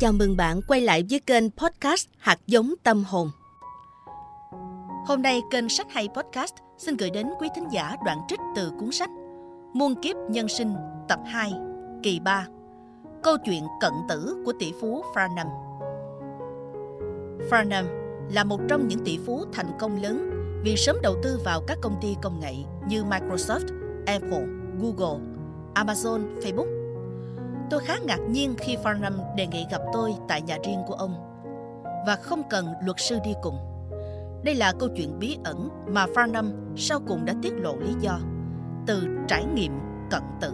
Chào mừng bạn quay lại với kênh podcast Hạt giống tâm hồn. Hôm nay kênh Sách hay Podcast xin gửi đến quý thính giả đoạn trích từ cuốn sách Muôn kiếp nhân sinh tập 2, kỳ 3. Câu chuyện cận tử của tỷ phú Farnham. Farnham là một trong những tỷ phú thành công lớn vì sớm đầu tư vào các công ty công nghệ như Microsoft, Apple, Google, Amazon, Facebook Tôi khá ngạc nhiên khi Farnham đề nghị gặp tôi tại nhà riêng của ông và không cần luật sư đi cùng. Đây là câu chuyện bí ẩn mà Farnham sau cùng đã tiết lộ lý do từ trải nghiệm cận tử.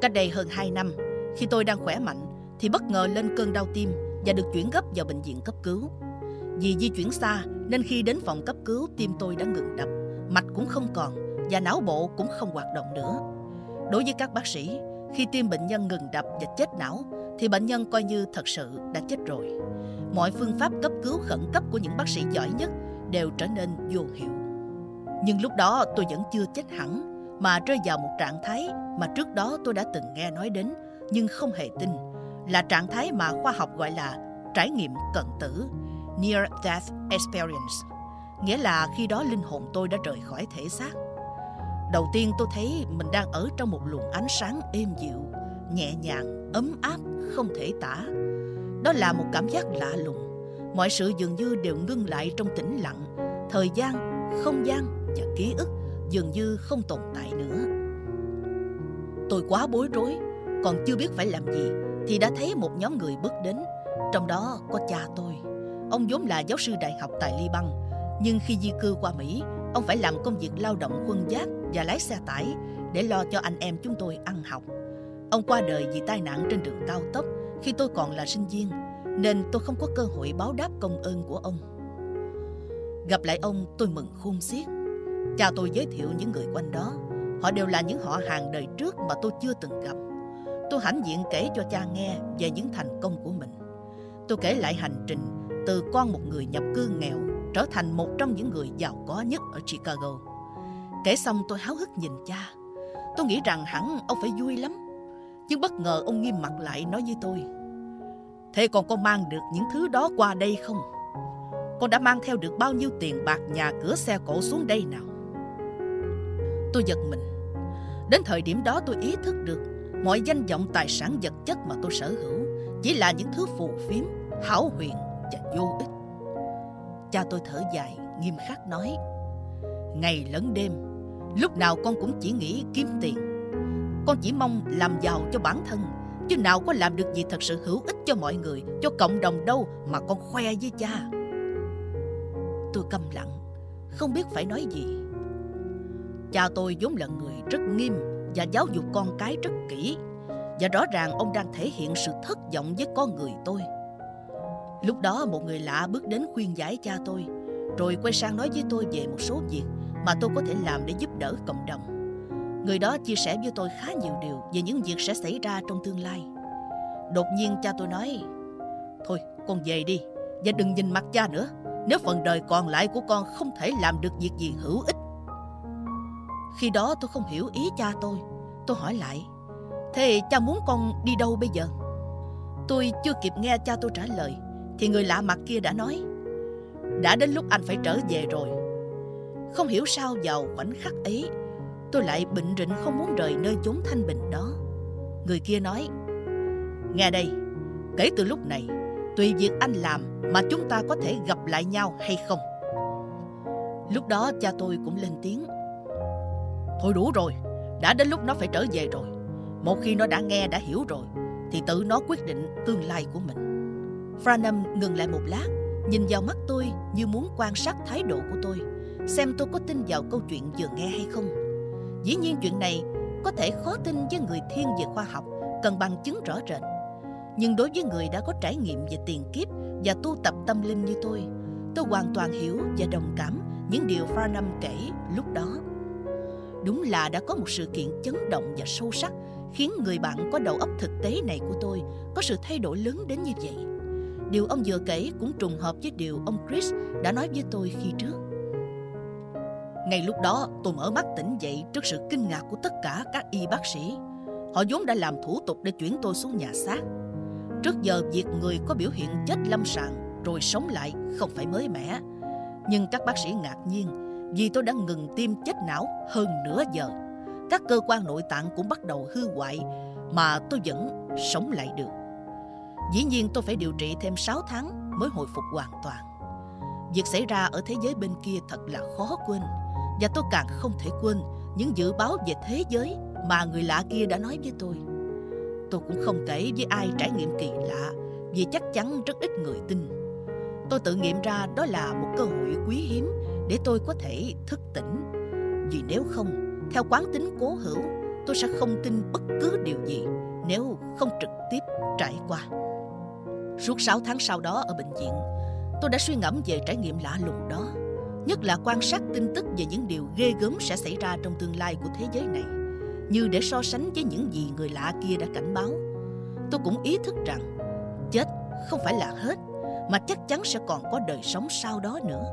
Cách đây hơn 2 năm, khi tôi đang khỏe mạnh thì bất ngờ lên cơn đau tim và được chuyển gấp vào bệnh viện cấp cứu. Vì di chuyển xa nên khi đến phòng cấp cứu tim tôi đã ngừng đập, mạch cũng không còn và não bộ cũng không hoạt động nữa. Đối với các bác sĩ, khi tim bệnh nhân ngừng đập và chết não, thì bệnh nhân coi như thật sự đã chết rồi. Mọi phương pháp cấp cứu khẩn cấp của những bác sĩ giỏi nhất đều trở nên vô hiệu. Nhưng lúc đó tôi vẫn chưa chết hẳn, mà rơi vào một trạng thái mà trước đó tôi đã từng nghe nói đến nhưng không hề tin, là trạng thái mà khoa học gọi là trải nghiệm cận tử, Near Death Experience. Nghĩa là khi đó linh hồn tôi đã rời khỏi thể xác Đầu tiên tôi thấy mình đang ở trong một luồng ánh sáng êm dịu, nhẹ nhàng, ấm áp, không thể tả. Đó là một cảm giác lạ lùng. Mọi sự dường như đều ngưng lại trong tĩnh lặng. Thời gian, không gian và ký ức dường như không tồn tại nữa. Tôi quá bối rối, còn chưa biết phải làm gì thì đã thấy một nhóm người bước đến. Trong đó có cha tôi. Ông vốn là giáo sư đại học tại Liban, nhưng khi di cư qua Mỹ, ông phải làm công việc lao động quân giác và lái xe tải để lo cho anh em chúng tôi ăn học. Ông qua đời vì tai nạn trên đường cao tốc khi tôi còn là sinh viên, nên tôi không có cơ hội báo đáp công ơn của ông. Gặp lại ông, tôi mừng khôn xiết. Cha tôi giới thiệu những người quanh đó. Họ đều là những họ hàng đời trước mà tôi chưa từng gặp. Tôi hãnh diện kể cho cha nghe về những thành công của mình. Tôi kể lại hành trình từ con một người nhập cư nghèo trở thành một trong những người giàu có nhất ở Chicago. Kể xong tôi háo hức nhìn cha. Tôi nghĩ rằng hẳn ông phải vui lắm. Nhưng bất ngờ ông nghiêm mặt lại nói với tôi. Thế còn con mang được những thứ đó qua đây không? Con đã mang theo được bao nhiêu tiền bạc nhà cửa xe cộ xuống đây nào? Tôi giật mình. Đến thời điểm đó tôi ý thức được mọi danh vọng tài sản vật chất mà tôi sở hữu chỉ là những thứ phù phiếm, hảo huyền và vô ích. Cha tôi thở dài, nghiêm khắc nói Ngày lẫn đêm Lúc nào con cũng chỉ nghĩ kiếm tiền. Con chỉ mong làm giàu cho bản thân Chứ nào có làm được gì thật sự hữu ích cho mọi người Cho cộng đồng đâu mà con khoe với cha. Tôi câm lặng Không biết phải nói gì. Cha tôi vốn là người rất nghiêm Và giáo dục con cái rất kỹ Và rõ ràng ông đang thể hiện sự thất vọng với con người tôi. Lúc đó một người lạ bước đến khuyên giải cha tôi, Rồi quay sang nói với tôi về một số việc Mà tôi có thể làm để giúp đỡ cộng đồng. Người đó chia sẻ với tôi khá nhiều điều Về những việc sẽ xảy ra trong tương lai. Đột nhiên cha tôi nói, Thôi, con về đi Và đừng nhìn mặt cha nữa. Nếu phần đời còn lại của con không thể làm được việc gì hữu ích. Khi đó tôi không hiểu ý cha tôi. Tôi hỏi lại, Thế cha muốn con đi đâu bây giờ? Tôi chưa kịp nghe cha tôi trả lời thì người lạ mặt kia đã nói, Đã đến lúc anh phải trở về rồi. Không hiểu sao vào khoảnh khắc ấy, Tôi lại bệnh rịnh không muốn rời nơi chốn thanh bình đó. Người kia nói, Nghe đây, Kể từ lúc này, Tùy việc anh làm Mà chúng ta có thể gặp lại nhau hay không? Lúc đó cha tôi cũng lên tiếng, Thôi đủ rồi, Đã đến lúc nó phải trở về rồi. Một khi nó đã nghe, đã hiểu rồi, Thì tự nó quyết định tương lai của mình. Franham ngừng lại một lát, nhìn vào mắt tôi như muốn quan sát thái độ của tôi, xem tôi có tin vào câu chuyện vừa nghe hay không. Dĩ nhiên chuyện này có thể khó tin với người thiên về khoa học, cần bằng chứng rõ rệt. Nhưng đối với người đã có trải nghiệm về tiền kiếp và tu tập tâm linh như tôi, tôi hoàn toàn hiểu và đồng cảm những điều Farnham kể lúc đó. Đúng là đã có một sự kiện chấn động và sâu sắc khiến người bạn có đầu óc thực tế này của tôi có sự thay đổi lớn đến như vậy. Điều ông vừa kể cũng trùng hợp với điều ông Chris đã nói với tôi khi trước. Ngay lúc đó, tôi mở mắt tỉnh dậy trước sự kinh ngạc của tất cả các y bác sĩ. Họ vốn đã làm thủ tục để chuyển tôi xuống nhà xác. Trước giờ, việc người có biểu hiện chết lâm sàng rồi sống lại không phải mới mẻ. Nhưng các bác sĩ ngạc nhiên vì tôi đã ngừng tim chết não hơn nửa giờ. Các cơ quan nội tạng cũng bắt đầu hư hoại mà tôi vẫn sống lại được. Dĩ nhiên tôi phải điều trị thêm 6 tháng mới hồi phục hoàn toàn. Việc xảy ra ở thế giới bên kia thật là khó quên và tôi càng không thể quên những dự báo về thế giới mà người lạ kia đã nói với tôi. Tôi cũng không kể với ai trải nghiệm kỳ lạ vì chắc chắn rất ít người tin. Tôi tự nghiệm ra đó là một cơ hội quý hiếm để tôi có thể thức tỉnh. Vì nếu không, theo quán tính cố hữu, tôi sẽ không tin bất cứ điều gì nếu không trực tiếp trải qua. Suốt 6 tháng sau đó ở bệnh viện, tôi đã suy ngẫm về trải nghiệm lạ lùng đó, nhất là quan sát tin tức về những điều ghê gớm sẽ xảy ra trong tương lai của thế giới này, như để so sánh với những gì người lạ kia đã cảnh báo. Tôi cũng ý thức rằng chết không phải là hết, mà chắc chắn sẽ còn có đời sống sau đó nữa.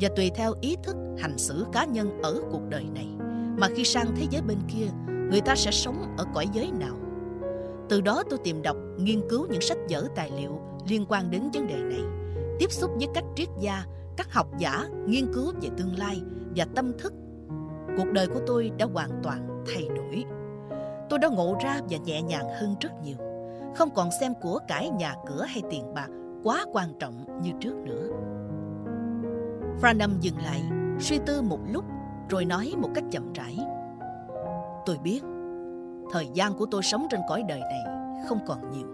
Và tùy theo ý thức hành xử cá nhân ở cuộc đời này, mà khi sang thế giới bên kia, người ta sẽ sống ở cõi giới nào. Từ đó tôi tìm đọc, nghiên cứu những sách vở tài liệu liên quan đến vấn đề này, tiếp xúc với các triết gia, các học giả nghiên cứu về tương lai và tâm thức. Cuộc đời của tôi đã hoàn toàn thay đổi. Tôi đã ngộ ra và nhẹ nhàng hơn rất nhiều. Không còn xem của cải nhà cửa hay tiền bạc quá quan trọng như trước nữa. Franham dừng lại, suy tư một lúc rồi nói một cách chậm rãi. Tôi biết thời gian của tôi sống trên cõi đời này không còn nhiều.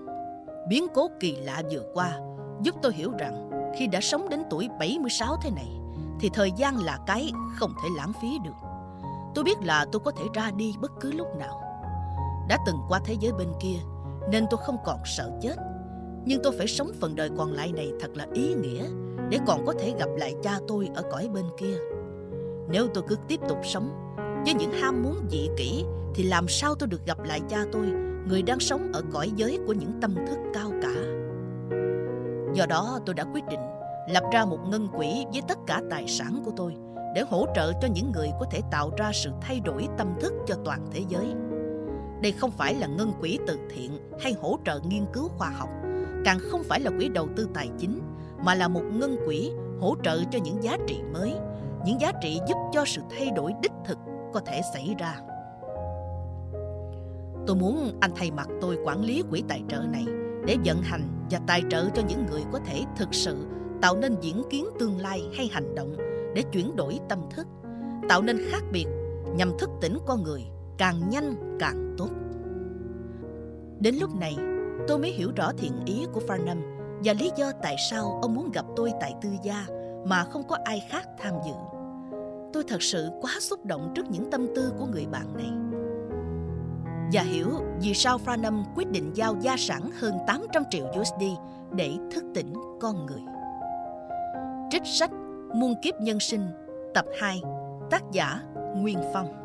Biến cố kỳ lạ vừa qua giúp tôi hiểu rằng khi đã sống đến tuổi 76 thế này thì thời gian là cái không thể lãng phí được. Tôi biết là tôi có thể ra đi bất cứ lúc nào. Đã từng qua thế giới bên kia nên tôi không còn sợ chết. Nhưng tôi phải sống phần đời còn lại này thật là ý nghĩa để còn có thể gặp lại cha tôi ở cõi bên kia. Nếu tôi cứ tiếp tục sống với những ham muốn dị kỷ thì làm sao tôi được gặp lại cha tôi, người đang sống ở cõi giới của những tâm thức cao cả. Do đó tôi đã quyết định lập ra một ngân quỹ với tất cả tài sản của tôi để hỗ trợ cho những người có thể tạo ra sự thay đổi tâm thức cho toàn thế giới. Đây không phải là ngân quỹ từ thiện hay hỗ trợ nghiên cứu khoa học, càng không phải là quỹ đầu tư tài chính, mà là một ngân quỹ hỗ trợ cho những giá trị mới, những giá trị giúp cho sự thay đổi đích thực có thể xảy ra. Tôi muốn anh thay mặt tôi quản lý quỹ tài trợ này để vận hành và tài trợ cho những người có thể thực sự tạo nên diễn kiến tương lai hay hành động để chuyển đổi tâm thức, tạo nên khác biệt nhằm thức tỉnh con người càng nhanh càng tốt. Đến lúc này, tôi mới hiểu rõ thiện ý của Farnham và lý do tại sao ông muốn gặp tôi tại tư gia mà không có ai khác tham dự. Tôi thật sự quá xúc động trước những tâm tư của người bạn này. Và hiểu vì sao Franham quyết định giao gia sản hơn 800 triệu USD để thức tỉnh con người. Trích sách Muôn kiếp nhân sinh, Tập 2 Tác giả Nguyên Phong